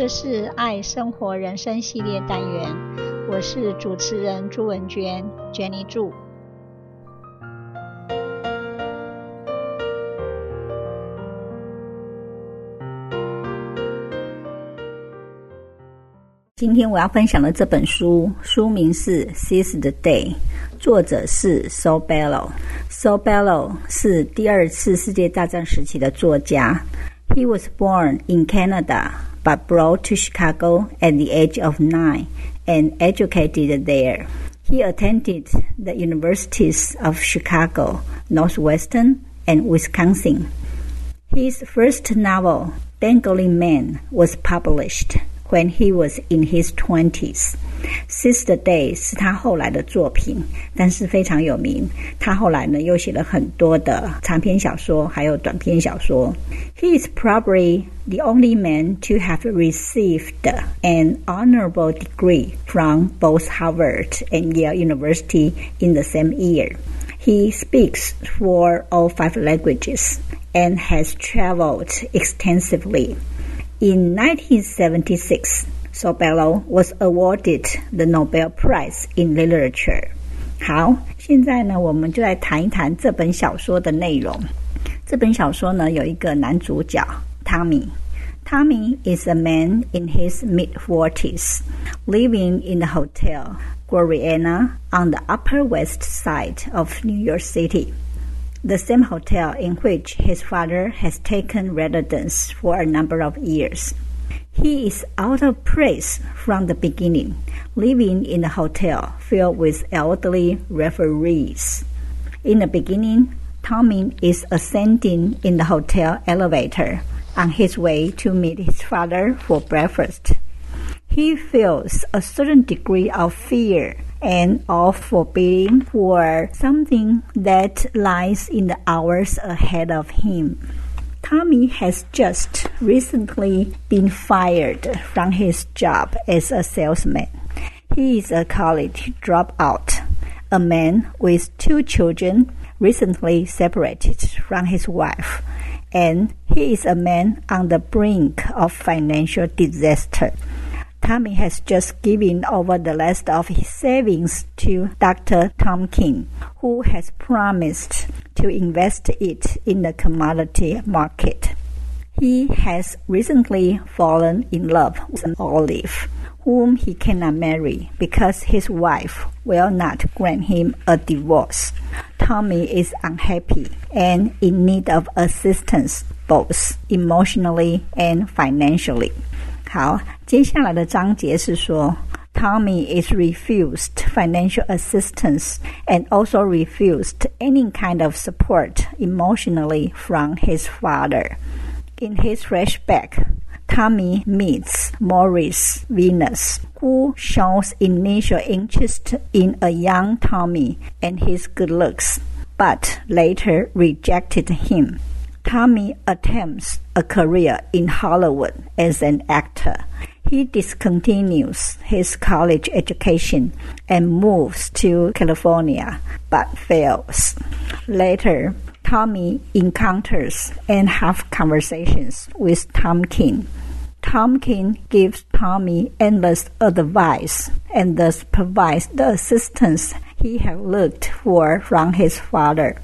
这是爱生活人生系列单元，我是主持人朱文娟，Jenny 祝。今天我要分享的这本书，书名是《Seize the Day》，作者是 So Bello。So Bello 是第二次世界大战时期的作家。He was born in Canada, but brought to Chicago at the age of nine and educated there. He attended the universities of Chicago, Northwestern, and Wisconsin. His first novel, Dangling Man, was published when he was in his twenties。Seize the Day 是他后来的作品，但是非常有名。他后来呢又写了很多的长篇小说，还有短篇小说。He is probably the only man to have received an honorable degree from both Harvard and Yale University in the same year. He speaks four or five languages and has traveled extensively. In 1976, Saul Bellow was awarded the Nobel Prize in Literature。好，现在呢，我们就来谈一谈这本小说的内容。这本小说呢，有一个男主角汤米。Tommy is a man in his mid 40s, living in the hotel, Gloriana, on the Upper West Side of New York City the same hotel in which his father has taken residence for a number of years. He is out of place from the beginning, living in a hotel filled with elderly referees. In the beginning, Tommy is ascending in the hotel elevator on his way to meet his father for breakfast. He feels a certain degree of fear and of forbidding for something that lies in the hours ahead of him. Tommy has just recently been fired from his job as a salesman. He is a college dropout, a man with two children recently separated from his wife, and he is a man on the brink of financial disaster. Tommy has just given over the last of his savings to Dr. Tamkin, who has promised to invest it in the commodity market. He has recently fallen in love with an Olive, whom he cannot marry because his wife will not grant him a divorce. Tommy is unhappy and in need of assistance both emotionally and financially. 好，接下来的章节是说，Tommy is refused financial assistance and also refused any kind of support emotionally from his father. In his flashback, Tommy meets Maurice Venice, who shows initial interest in a young Tommy and his good looks, but later rejected him. Tommy attempts a career in Hollywood as an actor. He discontinues his college education and moves to California, but fails. Later, Tommy encounters and have conversations with Tamkin. Tamkin gives Tommy endless advice and thus provides the assistance he had looked for from his father.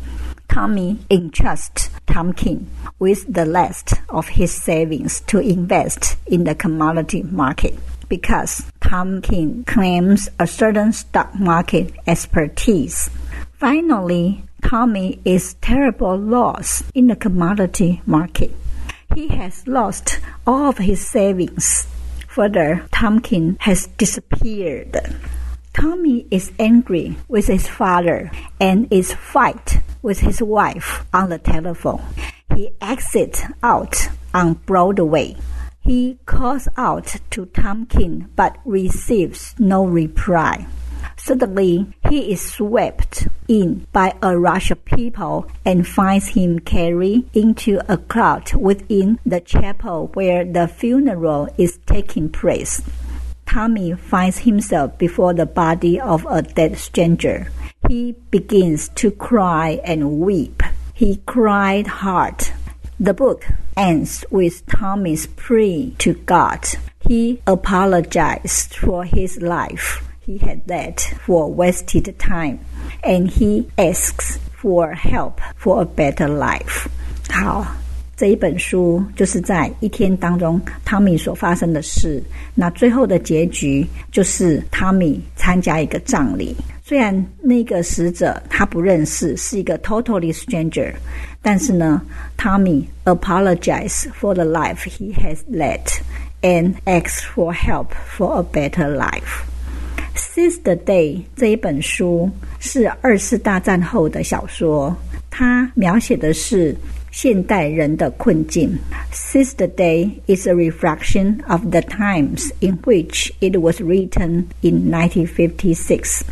Tommy entrusts Tamkin with the last of his savings to invest in the commodity market because Tamkin claims a certain stock market expertise. Finally, Tommy is terrible loss in the commodity market. He has lost all of his savings. Further, Tamkin has disappeared. Tommy is angry with his father and is fight with his wife on the telephone. He exits out on Broadway. He calls out to Tamkin but receives no reply. Suddenly, he is swept in by a rush of people and finds him carried into a crowd within the chapel where the funeral is taking place. Tommy finds himself before the body of a dead stranger. He begins to cry and weep. He cried hard. The book ends with Tommy's plea to God. He apologized for his life he had led for wasted time, and he asks for help for a better life. 好。这一本书就是在一天当中汤米所发生的事。那最后的结局就是汤米参加一个葬礼。虽然那个死者他不认识，是一个 totally stranger，但是呢，汤米 apologize for the life he has led and asks for help for a better life. Since the Day 这一本书是二次大战后的小说，它描写的是。现代人的困境. Sister Day is a reflection of the times in which it was written in 1956.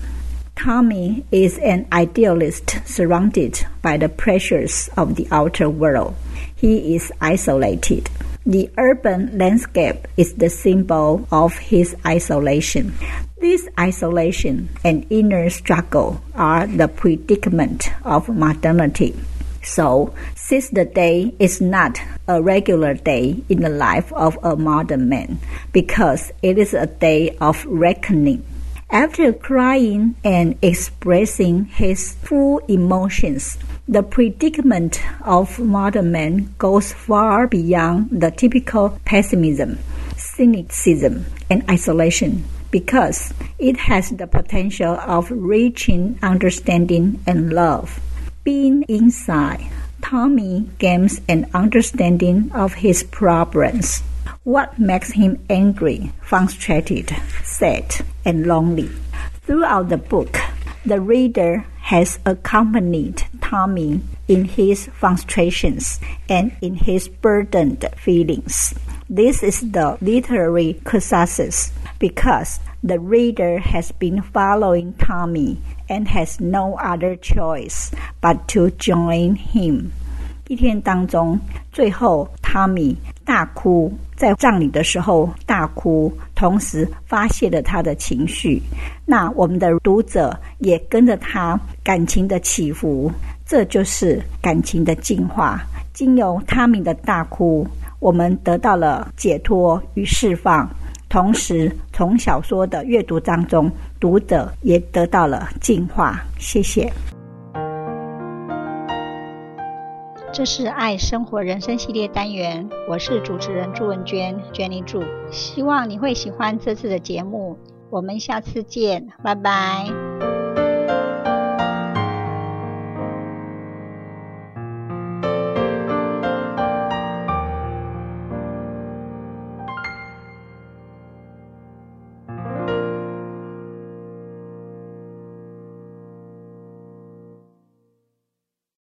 Tommy is an idealist surrounded by the pressures of the outer world. He is isolated. The urban landscape is the symbol of his isolation. This isolation and inner struggle are the predicament of modernity. So, Seize the Day is not a regular day in the life of a modern man, because it is a day of reckoning. After crying and expressing his full emotions, the predicament of modern man goes far beyond the typical pessimism, cynicism, and isolation because it has the potential of reaching understanding and love. Being inside, Tommy gains an understanding of his problems. What makes him angry, frustrated, sad, and lonely? Throughout the book, the reader has accompanied Tommy in his frustrations and in his burdened feelings. This is the literary catharsis because the reader has been following Tommy and has no other choice but to join him. 一天当中，最后汤米大哭，在葬礼的时候大哭，同时发泄了他的情绪。那我们的读者也跟着他感情的起伏，这就是感情的进化。经由汤米的大哭，我们得到了解脱与释放。同时，从小说的阅读当中，读者也得到了净化。谢谢。这是爱生活人生系列单元，我是主持人朱文娟，Jenny 祝，希望你会喜欢这次的节目。我们下次见，拜拜。